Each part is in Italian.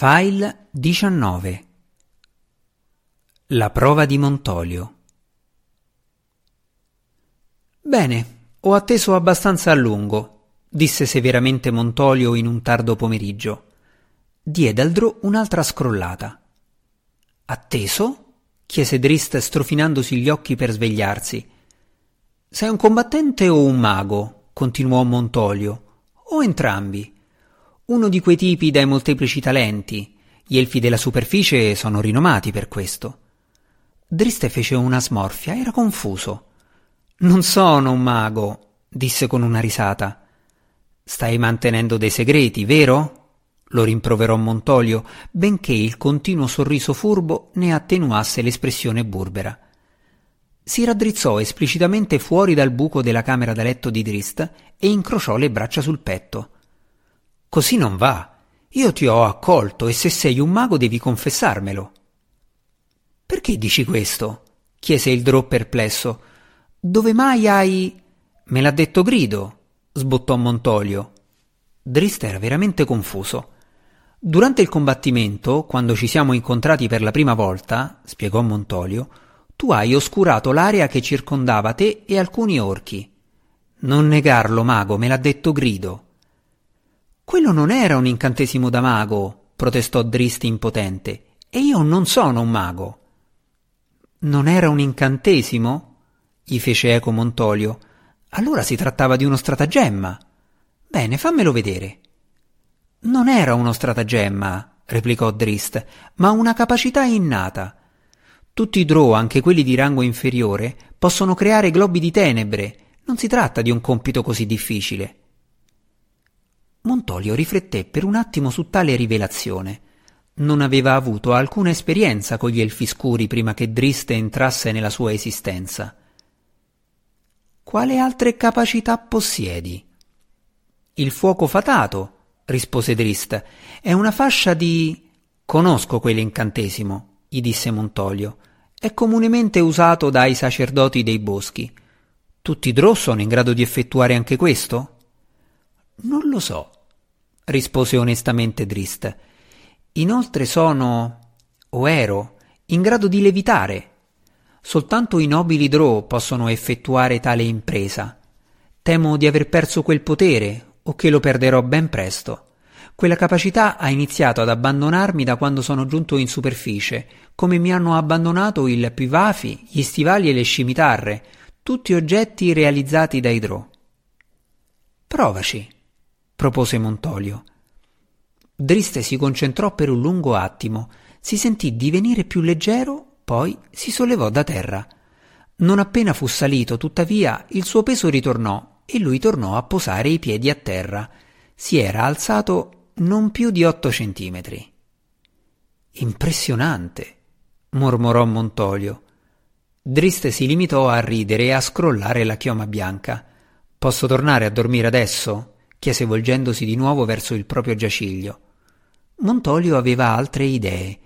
File 19 La prova di Montolio Bene, ho atteso abbastanza a lungo, disse severamente Montolio in un tardo pomeriggio. Diede al Drò un'altra scrollata. Atteso? chiese Drist strofinandosi gli occhi per svegliarsi. Sei un combattente o un mago? continuò Montolio. O entrambi? Uno di quei tipi dai molteplici talenti. Gli elfi della superficie sono rinomati per questo. Driste fece una smorfia, era confuso. Non sono un mago, disse con una risata. Stai mantenendo dei segreti, vero? lo rimproverò Montolio, benché il continuo sorriso furbo ne attenuasse l'espressione burbera. Si raddrizzò esplicitamente fuori dal buco della camera da letto di Drist e incrociò le braccia sul petto. Così non va. Io ti ho accolto e se sei un mago devi confessarmelo. Perché dici questo? chiese il Drò perplesso. Dove mai hai. Me l'ha detto Grido, sbottò Montolio. Drist era veramente confuso. Durante il combattimento, quando ci siamo incontrati per la prima volta, spiegò Montolio, tu hai oscurato l'area che circondava te e alcuni orchi. Non negarlo, mago, me l'ha detto Grido. Quello non era un incantesimo da mago, protestò Drist impotente, e io non sono un mago. Non era un incantesimo? gli fece eco Montolio. Allora si trattava di uno stratagemma. Bene, fammelo vedere. Non era uno stratagemma, replicò Drist, ma una capacità innata. Tutti i Drow, anche quelli di rango inferiore, possono creare globi di tenebre. Non si tratta di un compito così difficile. Montolio rifletté per un attimo su tale rivelazione. Non aveva avuto alcuna esperienza con gli elfi scuri prima che Drist entrasse nella sua esistenza. Quale altre capacità possiedi? Il fuoco fatato, rispose Drist, è una fascia di. Conosco quell'incantesimo, gli disse Montolio. È comunemente usato dai sacerdoti dei boschi. Tutti i Drow sono in grado di effettuare anche questo? Non lo so, rispose onestamente Drist. Inoltre sono, o ero, in grado di levitare. Soltanto i nobili Drow possono effettuare tale impresa. Temo di aver perso quel potere, o che lo perderò ben presto. Quella capacità ha iniziato ad abbandonarmi da quando sono giunto in superficie, come mi hanno abbandonato il pivafi, gli stivali e le scimitarre, tutti oggetti realizzati dai Drow. Provaci propose Montolio. Driste si concentrò per un lungo attimo, si sentì divenire più leggero, poi si sollevò da terra. Non appena fu salito, tuttavia, il suo peso ritornò e lui tornò a posare i piedi a terra. Si era alzato non più di otto centimetri. Impressionante, mormorò Montolio. Driste si limitò a ridere e a scrollare la chioma bianca. Posso tornare a dormire adesso? Chiese volgendosi di nuovo verso il proprio giaciglio. Montolio aveva altre idee.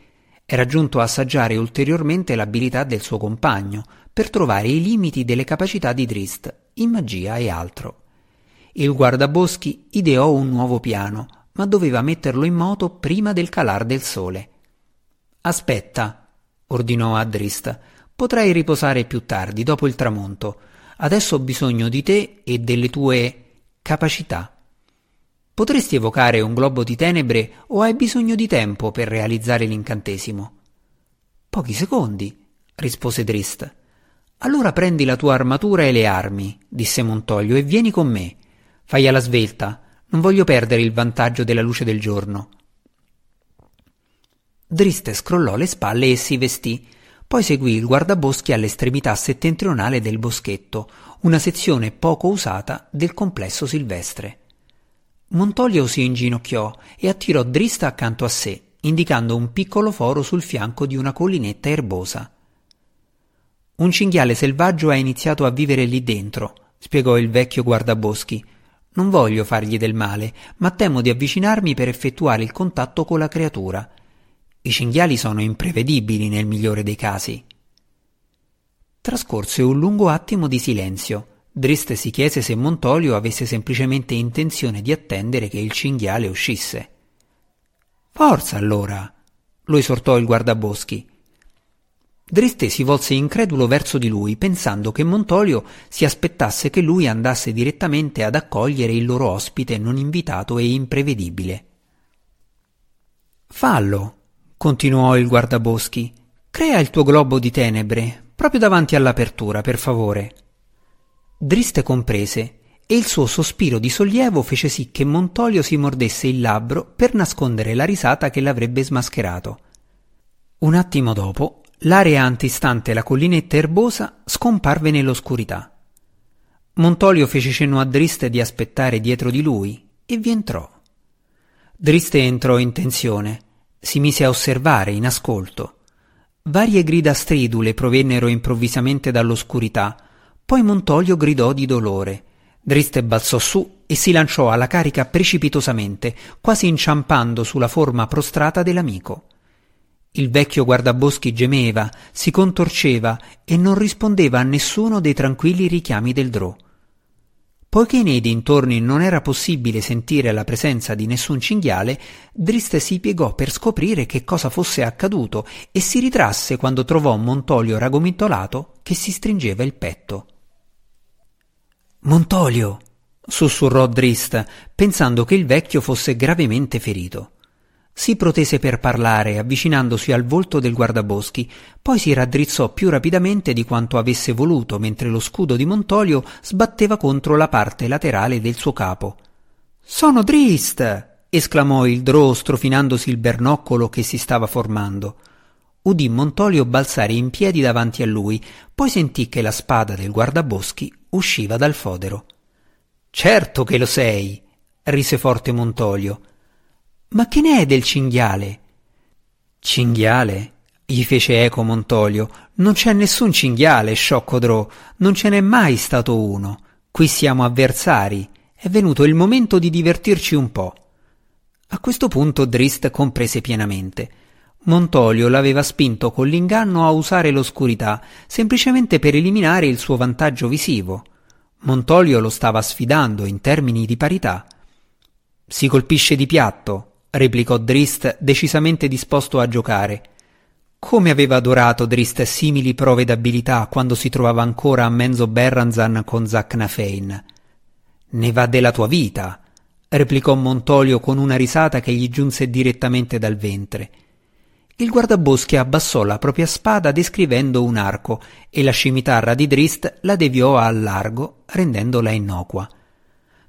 Era giunto a assaggiare ulteriormente l'abilità del suo compagno per trovare i limiti delle capacità di Drist in magia e altro. Il guardaboschi ideò un nuovo piano, ma doveva metterlo in moto prima del calar del sole. Aspetta, ordinò a Drist, potrai riposare più tardi, dopo il tramonto. Adesso ho bisogno di te e delle tue capacità. Potresti evocare un globo di tenebre o hai bisogno di tempo per realizzare l'incantesimo? Pochi secondi, rispose Drist. Allora prendi la tua armatura e le armi, disse Montolio, e vieni con me. Fai alla svelta, non voglio perdere il vantaggio della luce del giorno. Drist scrollò le spalle e si vestì. Poi seguì il guardaboschi all'estremità settentrionale del boschetto, una sezione poco usata del complesso silvestre. Montolio si inginocchiò e attirò Drista accanto a sé, indicando un piccolo foro sul fianco di una collinetta erbosa. Un cinghiale selvaggio ha iniziato a vivere lì dentro, spiegò il vecchio guardaboschi. Non voglio fargli del male, ma temo di avvicinarmi per effettuare il contatto con la creatura. I cinghiali sono imprevedibili nel migliore dei casi. Trascorse un lungo attimo di silenzio. Drist si chiese se Montolio avesse semplicemente intenzione di attendere che il cinghiale uscisse. Forza allora, lo esortò il guardaboschi. Driste si volse incredulo verso di lui, pensando che Montolio si aspettasse che lui andasse direttamente ad accogliere il loro ospite non invitato e imprevedibile. Fallo, continuò il guardaboschi, crea il tuo globo di tenebre, proprio davanti all'apertura, per favore. Driste comprese, e il suo sospiro di sollievo fece sì che Montolio si mordesse il labbro per nascondere la risata che l'avrebbe smascherato. Un attimo dopo L'area antistante la collinetta erbosa scomparve nell'oscurità. Montolio fece cenno a Driste di aspettare dietro di lui e vi entrò. Driste entrò in tensione, si mise a osservare in ascolto. Varie grida stridule provennero improvvisamente dall'oscurità, poi Montolio gridò di dolore. Driste balzò su e si lanciò alla carica precipitosamente, quasi inciampando sulla forma prostrata dell'amico. Il vecchio guardaboschi gemeva, si contorceva e non rispondeva a nessuno dei tranquilli richiami del drò. Poiché nei dintorni non era possibile sentire la presenza di nessun cinghiale, Driste si piegò per scoprire che cosa fosse accaduto e si ritrasse quando trovò Montolio ragomitolato che si stringeva il petto. Montolio! sussurrò Drist, pensando che il vecchio fosse gravemente ferito. Si protese per parlare, avvicinandosi al volto del guardaboschi, poi si raddrizzò più rapidamente di quanto avesse voluto, mentre lo scudo di Montolio sbatteva contro la parte laterale del suo capo. Sono Drist! esclamò il Drò strofinandosi il bernoccolo che si stava formando. Udì Montolio balzare in piedi davanti a lui, poi sentì che la spada del guardaboschi usciva dal fodero. Certo che lo sei! rise forte Montolio. Ma che ne è del cinghiale? Cinghiale? gli fece eco Montolio. Non c'è nessun cinghiale, sciocco Drò, non ce n'è mai stato uno. Qui siamo avversari. È venuto il momento di divertirci un po'. A questo punto Drist comprese pienamente. Montolio l'aveva spinto con l'inganno a usare l'oscurità, semplicemente per eliminare il suo vantaggio visivo. Montolio lo stava sfidando in termini di parità. Si colpisce di piatto, replicò Drist decisamente disposto a giocare. Come aveva adorato Drist simili prove d'abilità quando si trovava ancora a Menzo Berranzan con Zacnafein. Ne va della tua vita, replicò Montolio con una risata che gli giunse direttamente dal ventre. Il guardaboschi abbassò la propria spada descrivendo un arco e la scimitarra di Drist la deviò al largo, rendendola innocua.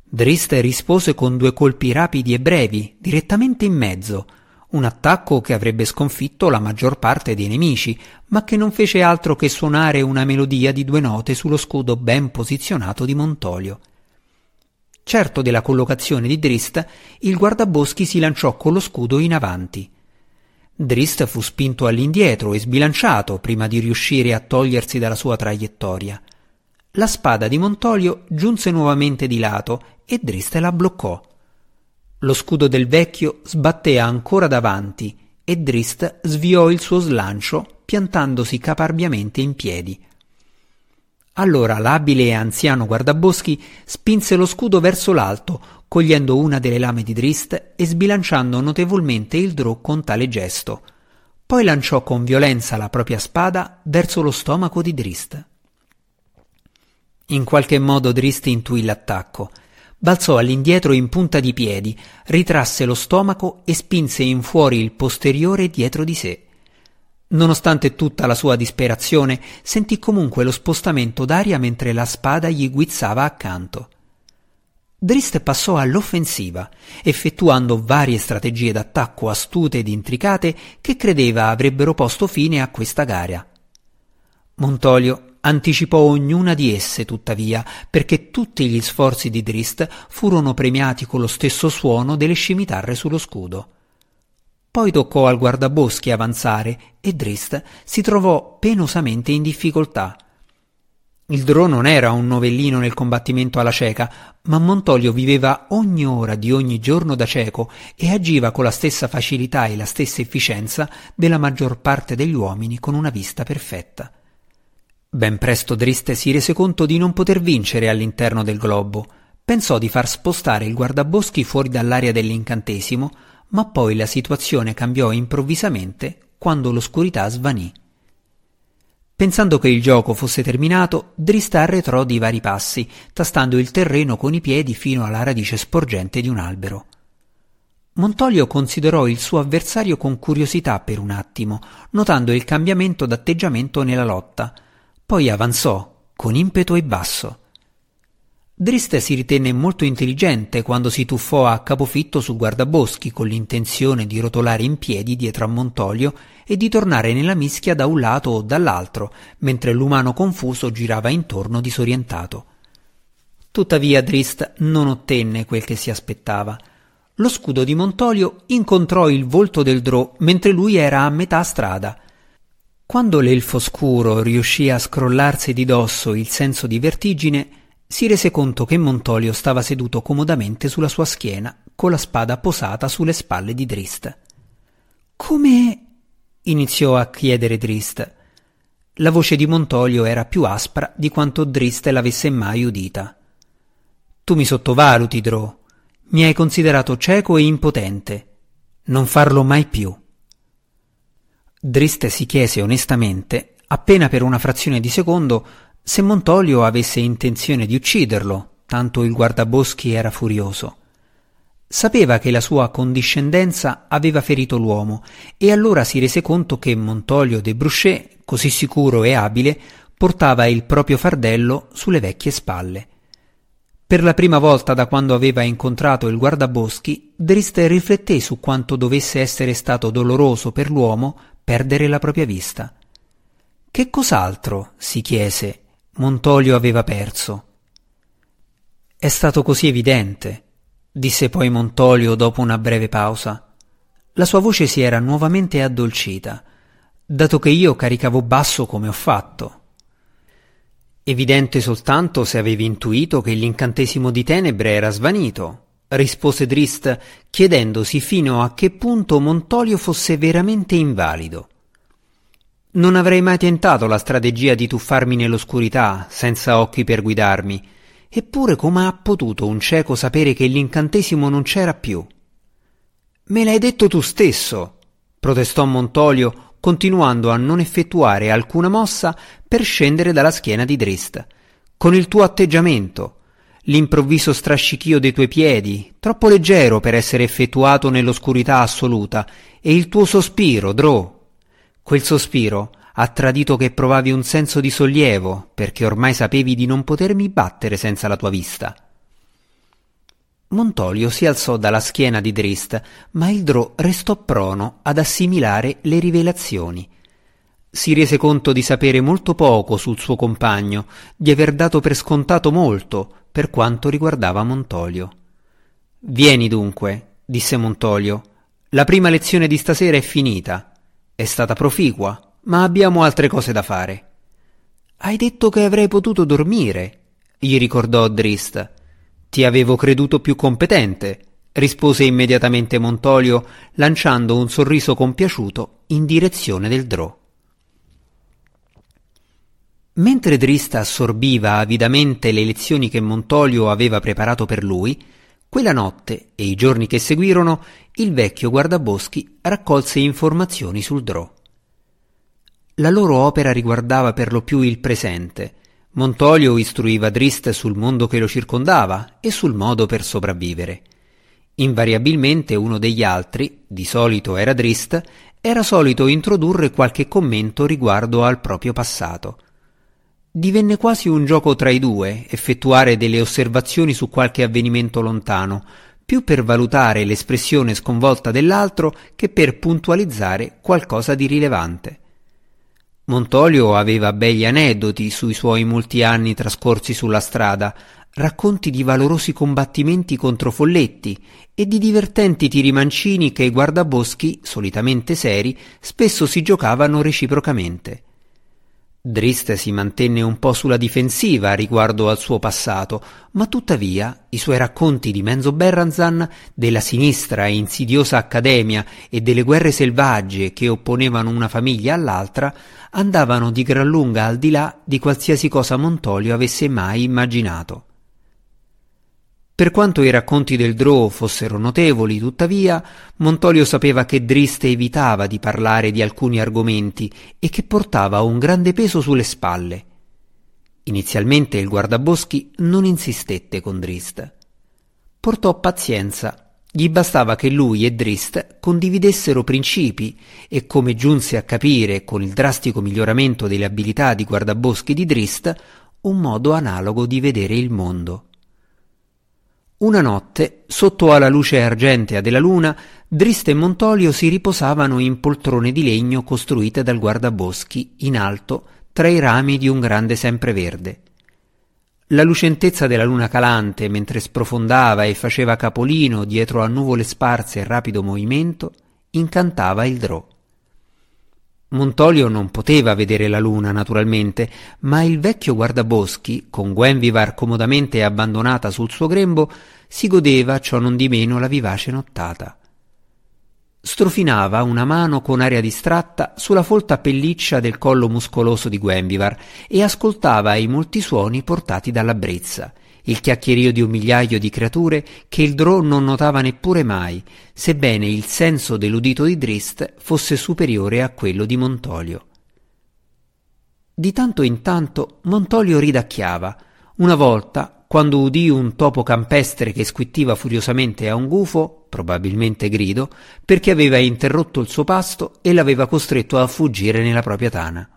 Drist rispose con due colpi rapidi e brevi, direttamente in mezzo, un attacco che avrebbe sconfitto la maggior parte dei nemici, ma che non fece altro che suonare una melodia di due note sullo scudo ben posizionato di Montolio. Certo della collocazione di Drist, il guardaboschi si lanciò con lo scudo in avanti. Drist fu spinto all'indietro e sbilanciato prima di riuscire a togliersi dalla sua traiettoria. La spada di Montolio giunse nuovamente di lato e Driste la bloccò. Lo scudo del vecchio sbatté ancora davanti e Drist sviò il suo slancio piantandosi caparbiamente in piedi. Allora l'abile e anziano guardaboschi spinse lo scudo verso l'alto, cogliendo una delle lame di Drist e sbilanciando notevolmente il drò con tale gesto. Poi lanciò con violenza la propria spada verso lo stomaco di Drist. In qualche modo Drist intuì l'attacco. Balzò all'indietro in punta di piedi, ritrasse lo stomaco e spinse in fuori il posteriore dietro di sé. Nonostante tutta la sua disperazione, sentì comunque lo spostamento d'aria mentre la spada gli guizzava accanto. Drist passò all'offensiva, effettuando varie strategie d'attacco astute ed intricate che credeva avrebbero posto fine a questa gara. Montolio Anticipò ognuna di esse, tuttavia, perché tutti gli sforzi di Drist furono premiati con lo stesso suono delle scimitarre sullo scudo. Poi toccò al guardaboschi avanzare e Drist si trovò penosamente in difficoltà. Il Drò non era un novellino nel combattimento alla cieca, ma Montolio viveva ogni ora di ogni giorno da cieco e agiva con la stessa facilità e la stessa efficienza della maggior parte degli uomini con una vista perfetta. Ben presto Driste si rese conto di non poter vincere all'interno del globo. Pensò di far spostare il guardaboschi fuori dall'area dell'incantesimo, ma poi la situazione cambiò improvvisamente quando l'oscurità svanì. Pensando che il gioco fosse terminato, Drista arretrò di vari passi, tastando il terreno con i piedi fino alla radice sporgente di un albero. Montolio considerò il suo avversario con curiosità per un attimo, notando il cambiamento d'atteggiamento nella lotta. Poi avanzò, con impeto e basso. Driste si ritenne molto intelligente quando si tuffò a capofitto sul guardaboschi con l'intenzione di rotolare in piedi dietro a Montolio e di tornare nella mischia da un lato o dall'altro, mentre l'umano confuso girava intorno disorientato. Tuttavia Drist non ottenne quel che si aspettava. Lo scudo di Montolio incontrò il volto del Drò mentre lui era a metà strada. Quando l'elfo scuro riuscì a scrollarsi di dosso il senso di vertigine, si rese conto che Montolio stava seduto comodamente sulla sua schiena, con la spada posata sulle spalle di Drist. Come? Iniziò a chiedere Drist. La voce di Montolio era più aspra di quanto Drist l'avesse mai udita. Tu mi sottovaluti, Drò. Mi hai considerato cieco e impotente. Non farlo mai più. Drist si chiese onestamente, appena per una frazione di secondo, se Montolio avesse intenzione di ucciderlo, tanto il guardaboschi era furioso. Sapeva che la sua condiscendenza aveva ferito l'uomo e allora si rese conto che Montolio de Bruchet, così sicuro e abile, portava il proprio fardello sulle vecchie spalle. Per la prima volta da quando aveva incontrato il guardaboschi, Drist rifletté su quanto dovesse essere stato doloroso per l'uomo perdere la propria vista. Che cos'altro, si chiese, Montolio aveva perso. È stato così evidente, disse poi Montolio dopo una breve pausa. La sua voce si era nuovamente addolcita, dato che io caricavo basso come ho fatto. Evidente soltanto se avevi intuito che l'incantesimo di tenebre era svanito, rispose Drist, chiedendosi fino a che punto Montolio fosse veramente invalido. Non avrei mai tentato la strategia di tuffarmi nell'oscurità, senza occhi per guidarmi. Eppure come ha potuto un cieco sapere che l'incantesimo non c'era più? Me l'hai detto tu stesso, protestò Montolio, continuando a non effettuare alcuna mossa per scendere dalla schiena di Drist. Con il tuo atteggiamento, l'improvviso strascichio dei tuoi piedi, troppo leggero per essere effettuato nell'oscurità assoluta, e il tuo sospiro, Drò, Quel sospiro ha tradito che provavi un senso di sollievo, perché ormai sapevi di non potermi battere senza la tua vista. Montolio si alzò dalla schiena di Drist, ma il Drò restò prono ad assimilare le rivelazioni. Si rese conto di sapere molto poco sul suo compagno, di aver dato per scontato molto per quanto riguardava Montolio. Vieni dunque, disse Montolio. La prima lezione di stasera è finita. È stata proficua, ma abbiamo altre cose da fare. Hai detto che avrei potuto dormire, gli ricordò Drist. Ti avevo creduto più competente, rispose immediatamente Montolio, lanciando un sorriso compiaciuto in direzione del Drò. Mentre Drista assorbiva avidamente le lezioni che Montolio aveva preparato per lui, quella notte e i giorni che seguirono, il vecchio guardaboschi raccolse informazioni sul Drò. La loro opera riguardava per lo più il presente. Montolio istruiva Drist sul mondo che lo circondava e sul modo per sopravvivere. Invariabilmente uno degli altri, di solito era Drist, era solito introdurre qualche commento riguardo al proprio passato. Divenne quasi un gioco tra i due, effettuare delle osservazioni su qualche avvenimento lontano, più per valutare l'espressione sconvolta dell'altro che per puntualizzare qualcosa di rilevante. Montolio aveva begli aneddoti sui suoi molti anni trascorsi sulla strada, racconti di valorosi combattimenti contro folletti e di divertenti tiri mancini che i guardaboschi, solitamente seri, spesso si giocavano reciprocamente. Drist si mantenne un po' sulla difensiva riguardo al suo passato, ma tuttavia i suoi racconti di Menzo Berranzan, della sinistra e insidiosa accademia e delle guerre selvagge che opponevano una famiglia all'altra andavano di gran lunga al di là di qualsiasi cosa Montolio avesse mai immaginato. Per quanto i racconti del Drò fossero notevoli, tuttavia, Montolio sapeva che Driste evitava di parlare di alcuni argomenti e che portava un grande peso sulle spalle. Inizialmente il guardaboschi non insistette con Drist. Portò pazienza gli bastava che lui e Drist condividessero principi e come giunse a capire con il drastico miglioramento delle abilità di guardaboschi di Drist, un modo analogo di vedere il mondo. Una notte, sotto alla luce argentea della luna, Drist e Montolio si riposavano in poltrone di legno costruite dal guardaboschi in alto tra i rami di un grande sempreverde. La lucentezza della luna calante, mentre sprofondava e faceva capolino dietro a nuvole sparse e rapido movimento, incantava il drò. Montolio non poteva vedere la luna, naturalmente, ma il vecchio guardaboschi, con Gwenvivar comodamente abbandonata sul suo grembo, si godeva ciò non di meno la vivace nottata strofinava una mano con aria distratta sulla folta pelliccia del collo muscoloso di Gwenvivar e ascoltava i molti suoni portati dalla brezza, il chiacchierio di un migliaio di creature che il drò non notava neppure mai, sebbene il senso dell'udito di Drist fosse superiore a quello di Montolio. Di tanto in tanto Montolio ridacchiava. Una volta, quando udì un topo campestre che squittiva furiosamente a un gufo, probabilmente grido, perché aveva interrotto il suo pasto e l'aveva costretto a fuggire nella propria tana.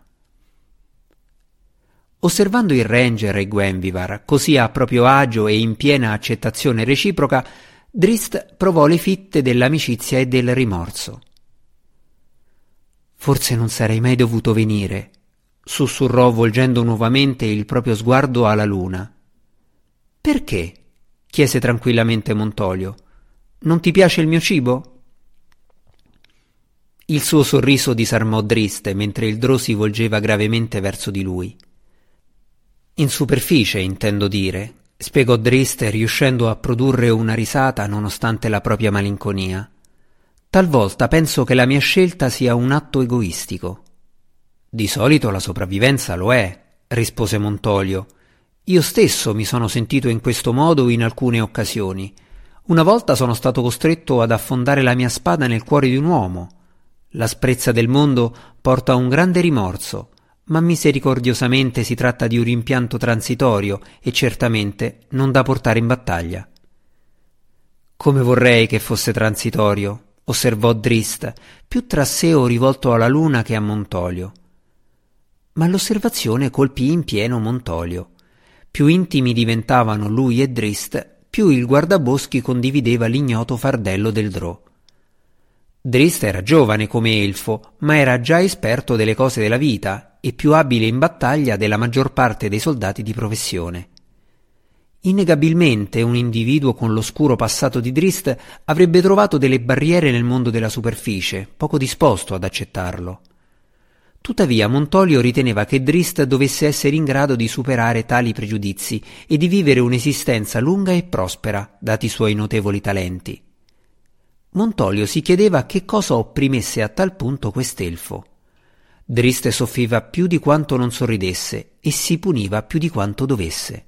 Osservando il ranger e Gwenvivar così a proprio agio e in piena accettazione reciproca, Drist provò le fitte dell'amicizia e del rimorso. Forse non sarei mai dovuto venire, sussurrò volgendo nuovamente il proprio sguardo alla luna. Perché? chiese tranquillamente Montolio. Non ti piace il mio cibo? Il suo sorriso disarmò Driste mentre il drò si volgeva gravemente verso di lui. In superficie, intendo dire, spiegò Driste riuscendo a produrre una risata nonostante la propria malinconia. Talvolta penso che la mia scelta sia un atto egoistico. Di solito la sopravvivenza lo è, rispose Montolio, io stesso mi sono sentito in questo modo in alcune occasioni. Una volta sono stato costretto ad affondare la mia spada nel cuore di un uomo. L'asprezza del mondo porta un grande rimorso, ma misericordiosamente si tratta di un rimpianto transitorio e certamente non da portare in battaglia. Come vorrei che fosse transitorio, osservò Drist, più trasseo rivolto alla luna che a Montolio. Ma l'osservazione colpì in pieno Montolio. Più intimi diventavano lui e Drist, più il guardaboschi condivideva l'ignoto fardello del Drò. Drist era giovane come elfo, ma era già esperto delle cose della vita e più abile in battaglia della maggior parte dei soldati di professione. Innegabilmente un individuo con l'oscuro passato di Drist avrebbe trovato delle barriere nel mondo della superficie, poco disposto ad accettarlo. Tuttavia Montolio riteneva che Drist dovesse essere in grado di superare tali pregiudizi e di vivere un'esistenza lunga e prospera, dati i suoi notevoli talenti. Montolio si chiedeva che cosa opprimesse a tal punto quest'elfo. Drist soffriva più di quanto non sorridesse e si puniva più di quanto dovesse.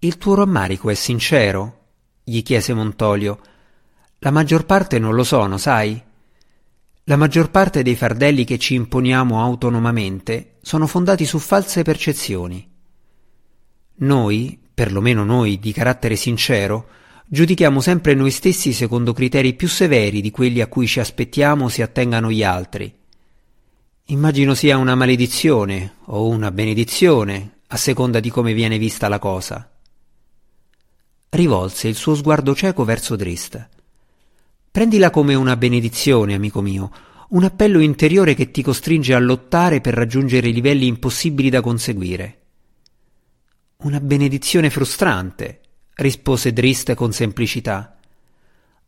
Il tuo rammarico è sincero? gli chiese Montolio. La maggior parte non lo sono, sai? La maggior parte dei fardelli che ci imponiamo autonomamente sono fondati su false percezioni. Noi, perlomeno noi di carattere sincero, giudichiamo sempre noi stessi secondo criteri più severi di quelli a cui ci aspettiamo si attengano gli altri. Immagino sia una maledizione o una benedizione, a seconda di come viene vista la cosa. Rivolse il suo sguardo cieco verso Drist. Prendila come una benedizione, amico mio, un appello interiore che ti costringe a lottare per raggiungere livelli impossibili da conseguire. Una benedizione frustrante, rispose Drist con semplicità.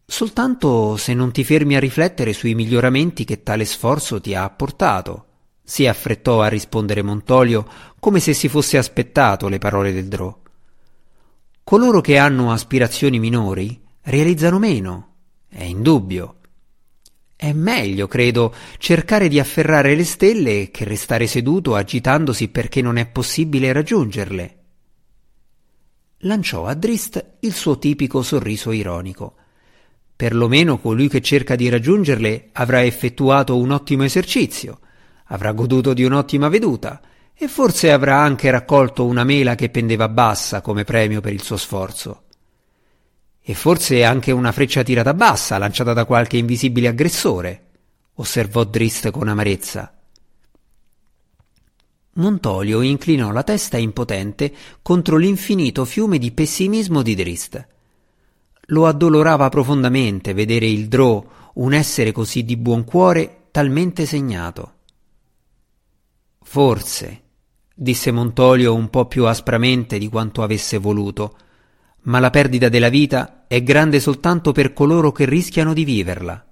Soltanto se non ti fermi a riflettere sui miglioramenti che tale sforzo ti ha apportato, si affrettò a rispondere Montolio come se si fosse aspettato le parole del Drò. Coloro che hanno aspirazioni minori realizzano meno è indubbio. È meglio, credo, cercare di afferrare le stelle che restare seduto agitandosi perché non è possibile raggiungerle. lanciò a Drist il suo tipico sorriso ironico. Perlomeno colui che cerca di raggiungerle avrà effettuato un ottimo esercizio, avrà goduto di un'ottima veduta e forse avrà anche raccolto una mela che pendeva bassa come premio per il suo sforzo. E forse anche una freccia tirata bassa lanciata da qualche invisibile aggressore, osservò Drist con amarezza. Montolio inclinò la testa impotente contro l'infinito fiume di pessimismo di Drist. Lo addolorava profondamente vedere il Drò, un essere così di buon cuore, talmente segnato. Forse, disse Montolio un po più aspramente di quanto avesse voluto, ma la perdita della vita è grande soltanto per coloro che rischiano di viverla.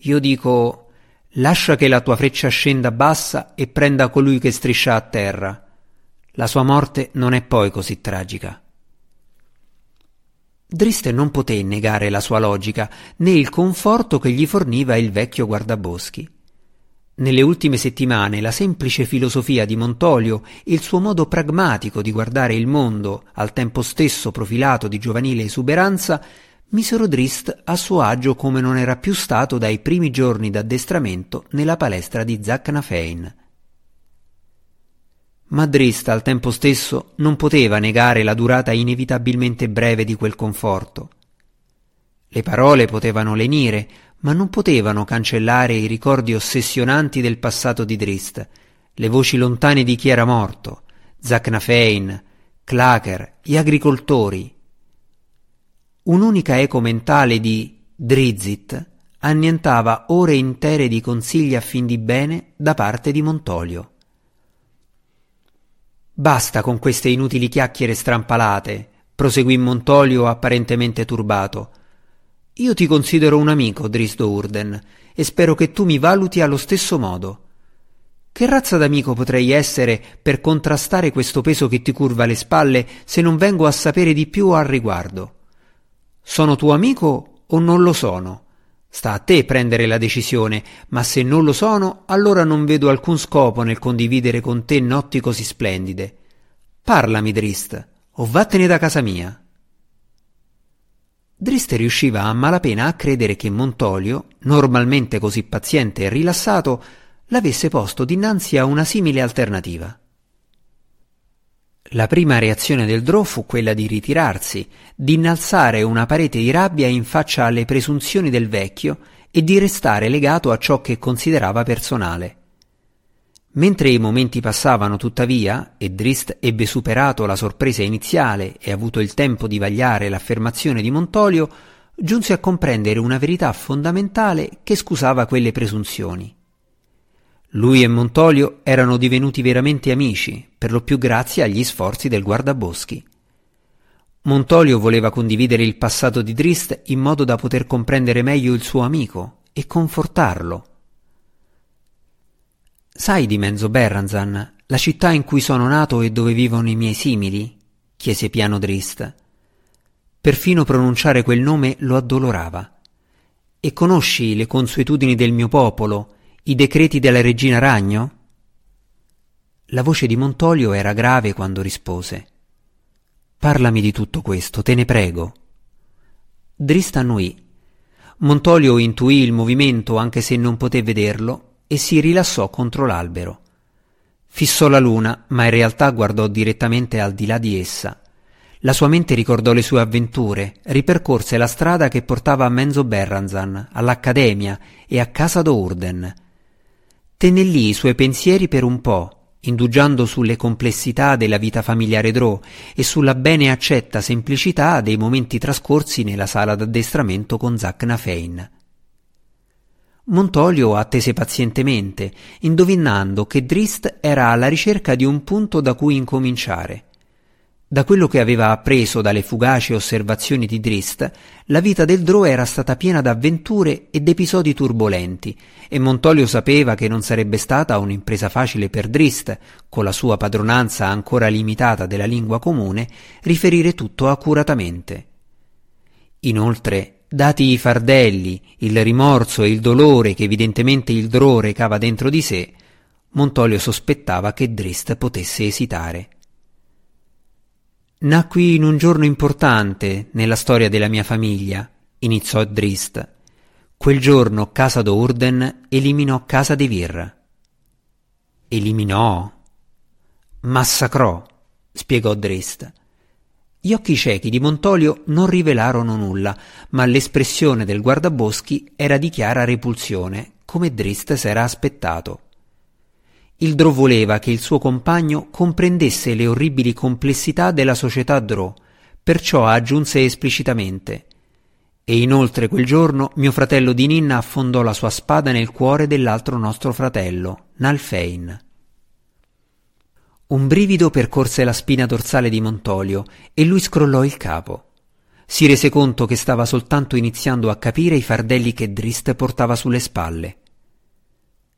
Io dico Lascia che la tua freccia scenda bassa e prenda colui che striscia a terra. La sua morte non è poi così tragica. Driste non poté negare la sua logica né il conforto che gli forniva il vecchio guardaboschi. Nelle ultime settimane la semplice filosofia di Montolio e il suo modo pragmatico di guardare il mondo, al tempo stesso profilato di giovanile esuberanza, misero Drist a suo agio come non era più stato dai primi giorni d'addestramento nella palestra di Zacnafein. Ma Drist al tempo stesso non poteva negare la durata inevitabilmente breve di quel conforto. Le parole potevano lenire, ma non potevano cancellare i ricordi ossessionanti del passato di Drist, le voci lontane di chi era morto, Zacnafein, Clacker, gli agricoltori, Un'unica eco mentale di Drizzt annientava ore intere di consigli a fin di bene da parte di Montolio. Basta con queste inutili chiacchiere strampalate, proseguì Montolio apparentemente turbato. Io ti considero un amico, Drisdo Urden, e spero che tu mi valuti allo stesso modo. Che razza d'amico potrei essere per contrastare questo peso che ti curva le spalle se non vengo a sapere di più al riguardo? Sono tuo amico o non lo sono? Sta a te prendere la decisione, ma se non lo sono, allora non vedo alcun scopo nel condividere con te notti così splendide. Parlami, Drist, o vattene da casa mia. Drist riusciva a malapena a credere che Montolio, normalmente così paziente e rilassato, l'avesse posto dinanzi a una simile alternativa. La prima reazione del Drò fu quella di ritirarsi, di innalzare una parete di rabbia in faccia alle presunzioni del vecchio e di restare legato a ciò che considerava personale. Mentre i momenti passavano tuttavia, e Drist ebbe superato la sorpresa iniziale e avuto il tempo di vagliare l'affermazione di Montolio, giunse a comprendere una verità fondamentale che scusava quelle presunzioni. Lui e Montolio erano divenuti veramente amici, per lo più grazie agli sforzi del guardaboschi. Montolio voleva condividere il passato di Drist in modo da poter comprendere meglio il suo amico e confortarlo. Sai di Menzo Berranzan, la città in cui sono nato e dove vivono i miei simili? chiese piano Drist. Perfino pronunciare quel nome lo addolorava. E conosci le consuetudini del mio popolo, i decreti della regina Ragno? La voce di Montolio era grave quando rispose. Parlami di tutto questo, te ne prego. Drista annuì. Montolio intuì il movimento anche se non poté vederlo e si rilassò contro l'albero. Fissò la luna, ma in realtà guardò direttamente al di là di essa. La sua mente ricordò le sue avventure, ripercorse la strada che portava a Menzo Berranzan, all'Accademia e a casa d'Urden Tenne lì i suoi pensieri per un po', indugiando sulle complessità della vita familiare Drò e sulla bene accetta semplicità dei momenti trascorsi nella sala d'addestramento con Zac Nafein. Montolio attese pazientemente, indovinando che Drist era alla ricerca di un punto da cui incominciare. Da quello che aveva appreso dalle fugaci osservazioni di Drist, la vita del Drò era stata piena d'avventure ed episodi turbolenti, e Montolio sapeva che non sarebbe stata un'impresa facile per Drist, con la sua padronanza ancora limitata della lingua comune, riferire tutto accuratamente. Inoltre, dati i fardelli, il rimorso e il dolore che evidentemente il Drò recava dentro di sé, Montolio sospettava che Drist potesse esitare. Nacqui in un giorno importante nella storia della mia famiglia, iniziò Drist. Quel giorno Casa d'Urden eliminò Casa de Vir. Eliminò? Massacrò, spiegò Drist. Gli occhi ciechi di Montolio non rivelarono nulla, ma l'espressione del guardaboschi era di chiara repulsione, come Drist s'era aspettato. Il Drò voleva che il suo compagno comprendesse le orribili complessità della società Drò, perciò aggiunse esplicitamente E inoltre quel giorno mio fratello di Ninna affondò la sua spada nel cuore dell'altro nostro fratello, Nalfein. Un brivido percorse la spina dorsale di Montolio e lui scrollò il capo. Si rese conto che stava soltanto iniziando a capire i fardelli che Drist portava sulle spalle.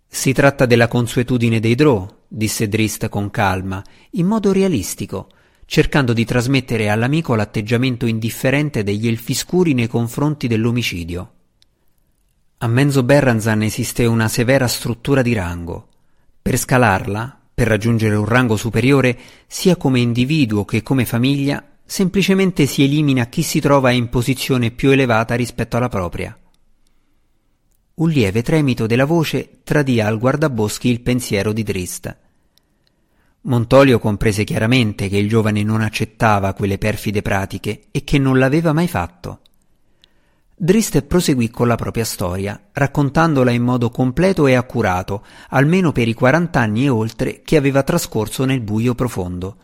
Si tratta della consuetudine dei Drò, disse Drist con calma, in modo realistico, cercando di trasmettere all'amico l'atteggiamento indifferente degli elfi scuri nei confronti dell'omicidio. A Menzo Berranzan esiste una severa struttura di rango. Per scalarla, per raggiungere un rango superiore, sia come individuo che come famiglia, semplicemente si elimina chi si trova in posizione più elevata rispetto alla propria. Un lieve tremito della voce tradì al guardaboschi il pensiero di Drist. Montolio comprese chiaramente che il giovane non accettava quelle perfide pratiche e che non l'aveva mai fatto. Drist proseguì con la propria storia, raccontandola in modo completo e accurato, almeno per i quarant'anni e oltre che aveva trascorso nel buio profondo.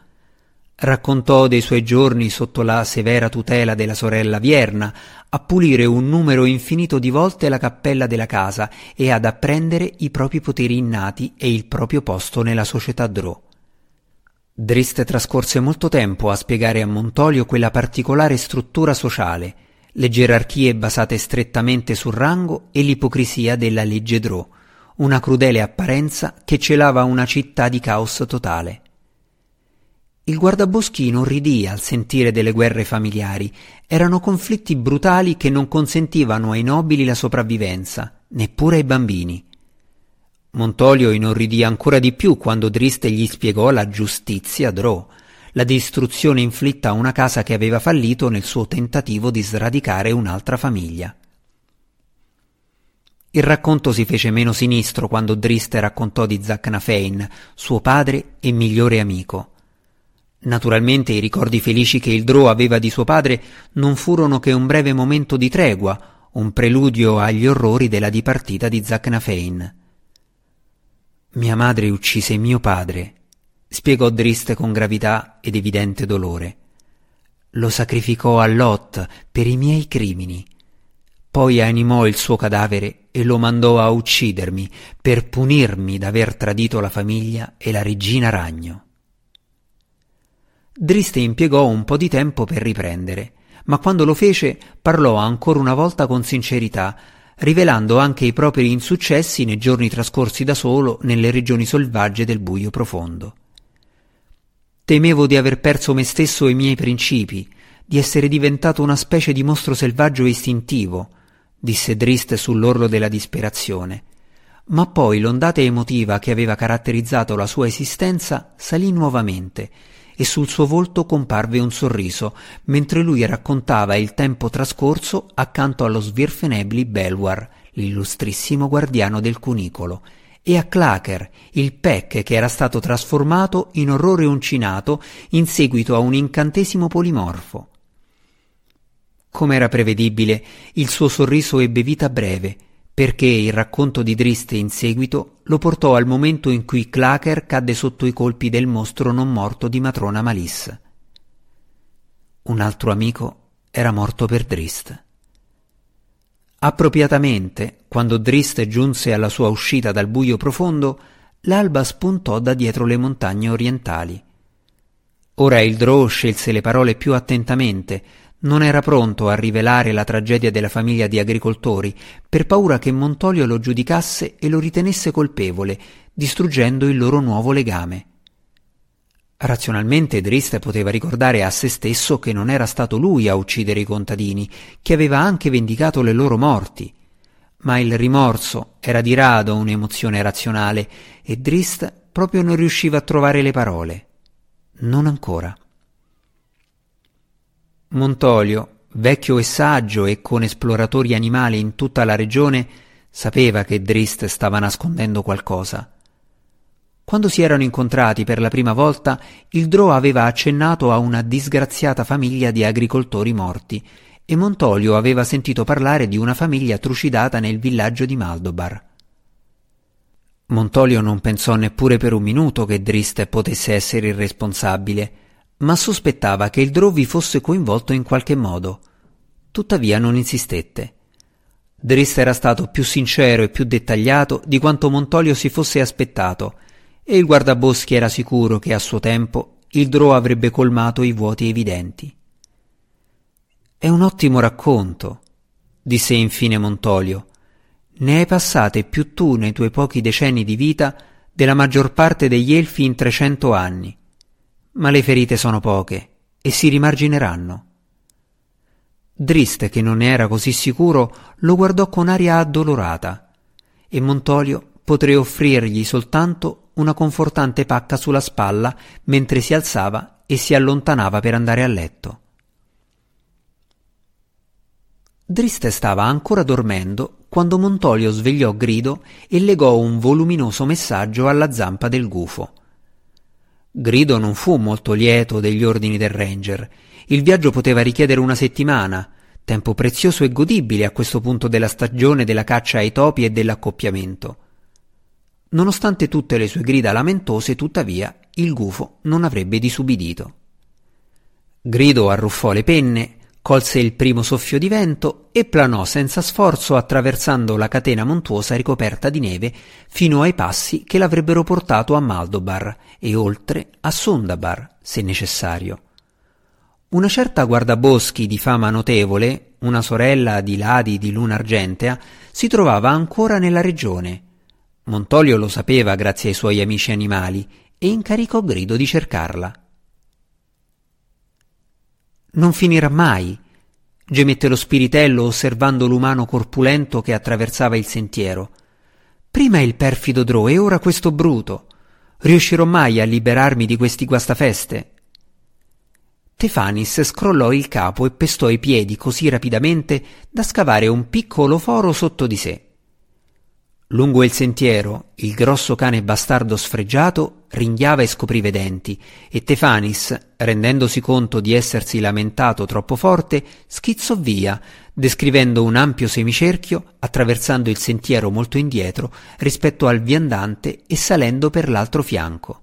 Raccontò dei suoi giorni sotto la severa tutela della sorella Vierna, a pulire un numero infinito di volte la cappella della casa e ad apprendere i propri poteri innati e il proprio posto nella società Drò. Drist trascorse molto tempo a spiegare a Montolio quella particolare struttura sociale, le gerarchie basate strettamente sul rango e l'ipocrisia della legge Drò, una crudele apparenza che celava una città di caos totale. Il guardaboschi inorridì al sentire delle guerre familiari. Erano conflitti brutali che non consentivano ai nobili la sopravvivenza, neppure ai bambini. Montolio inorridì ancora di più quando Driste gli spiegò la giustizia Drò, la distruzione inflitta a una casa che aveva fallito nel suo tentativo di sradicare un'altra famiglia. Il racconto si fece meno sinistro quando Driste raccontò di Zacnafein, suo padre e migliore amico. Naturalmente i ricordi felici che il Drò aveva di suo padre non furono che un breve momento di tregua, un preludio agli orrori della dipartita di Zacnafein. Mia madre uccise mio padre, spiegò Drist con gravità ed evidente dolore. Lo sacrificò a Lot per i miei crimini. Poi animò il suo cadavere e lo mandò a uccidermi per punirmi d'aver tradito la famiglia e la regina ragno. Driste impiegò un po' di tempo per riprendere, ma quando lo fece parlò ancora una volta con sincerità, rivelando anche i propri insuccessi nei giorni trascorsi da solo nelle regioni selvagge del buio profondo. Temevo di aver perso me stesso e i miei principi, di essere diventato una specie di mostro selvaggio e istintivo, disse Drist sull'orlo della disperazione. Ma poi l'ondata emotiva che aveva caratterizzato la sua esistenza salì nuovamente e sul suo volto comparve un sorriso, mentre lui raccontava il tempo trascorso accanto allo svirfenebli Belwar, l'illustrissimo guardiano del cunicolo, e a Clacker, il pec che era stato trasformato in orrore uncinato in seguito a un incantesimo polimorfo. Come era prevedibile, il suo sorriso ebbe vita breve, perché il racconto di Driste in seguito lo portò al momento in cui Clacker cadde sotto i colpi del mostro non morto di matrona Malissa. Un altro amico era morto per Drist. Appropriatamente, quando Drist giunse alla sua uscita dal buio profondo, l'alba spuntò da dietro le montagne orientali. Ora il Drow scelse le parole più attentamente, non era pronto a rivelare la tragedia della famiglia di agricoltori per paura che Montolio lo giudicasse e lo ritenesse colpevole, distruggendo il loro nuovo legame. Razionalmente Drist poteva ricordare a se stesso che non era stato lui a uccidere i contadini, che aveva anche vendicato le loro morti. Ma il rimorso era di rado un'emozione razionale e Drist proprio non riusciva a trovare le parole. Non ancora. Montolio, vecchio e saggio e con esploratori animali in tutta la regione, sapeva che Drist stava nascondendo qualcosa. Quando si erano incontrati per la prima volta, il Drò aveva accennato a una disgraziata famiglia di agricoltori morti e Montolio aveva sentito parlare di una famiglia trucidata nel villaggio di Maldobar. Montolio non pensò neppure per un minuto che Drist potesse essere il responsabile, ma sospettava che il Drò vi fosse coinvolto in qualche modo. Tuttavia non insistette. Drist era stato più sincero e più dettagliato di quanto Montolio si fosse aspettato e il guardaboschi era sicuro che a suo tempo il Drò avrebbe colmato i vuoti evidenti. È un ottimo racconto, disse infine Montolio. Ne hai passate più tu nei tuoi pochi decenni di vita della maggior parte degli elfi in trecento anni. Ma le ferite sono poche e si rimargineranno. Drist, che non ne era così sicuro, lo guardò con aria addolorata, e Montolio potrei offrirgli soltanto una confortante pacca sulla spalla mentre si alzava e si allontanava per andare a letto. Driste stava ancora dormendo quando Montolio svegliò Grido e legò un voluminoso messaggio alla zampa del gufo. Grido non fu molto lieto degli ordini del ranger. Il viaggio poteva richiedere una settimana, tempo prezioso e godibile a questo punto della stagione della caccia ai topi e dell'accoppiamento. Nonostante tutte le sue grida lamentose, tuttavia, il gufo non avrebbe disubbidito. Grido arruffò le penne, colse il primo soffio di vento e planò senza sforzo attraversando la catena montuosa ricoperta di neve fino ai passi che l'avrebbero portato a Maldobar e oltre a Sundabar, se necessario. Una certa guardaboschi di fama notevole, una sorella di Ladi di Luna Argentea, si trovava ancora nella regione Montolio lo sapeva grazie ai suoi amici animali e incaricò Grido di cercarla. Non finirà mai, gemette lo spiritello osservando l'umano corpulento che attraversava il sentiero. Prima il perfido Drò e ora questo bruto. Riuscirò mai a liberarmi di questi guastafeste? Tefanis scrollò il capo e pestò i piedi così rapidamente da scavare un piccolo foro sotto di sé. Lungo il sentiero il grosso cane bastardo sfregiato ringhiava e scopriva i denti e Tefanis, rendendosi conto di essersi lamentato troppo forte, schizzò via, descrivendo un ampio semicerchio, attraversando il sentiero molto indietro rispetto al viandante e salendo per l'altro fianco.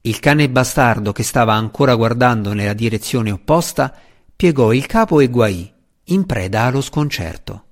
Il cane bastardo che stava ancora guardando nella direzione opposta piegò il capo e guaì, in preda allo sconcerto.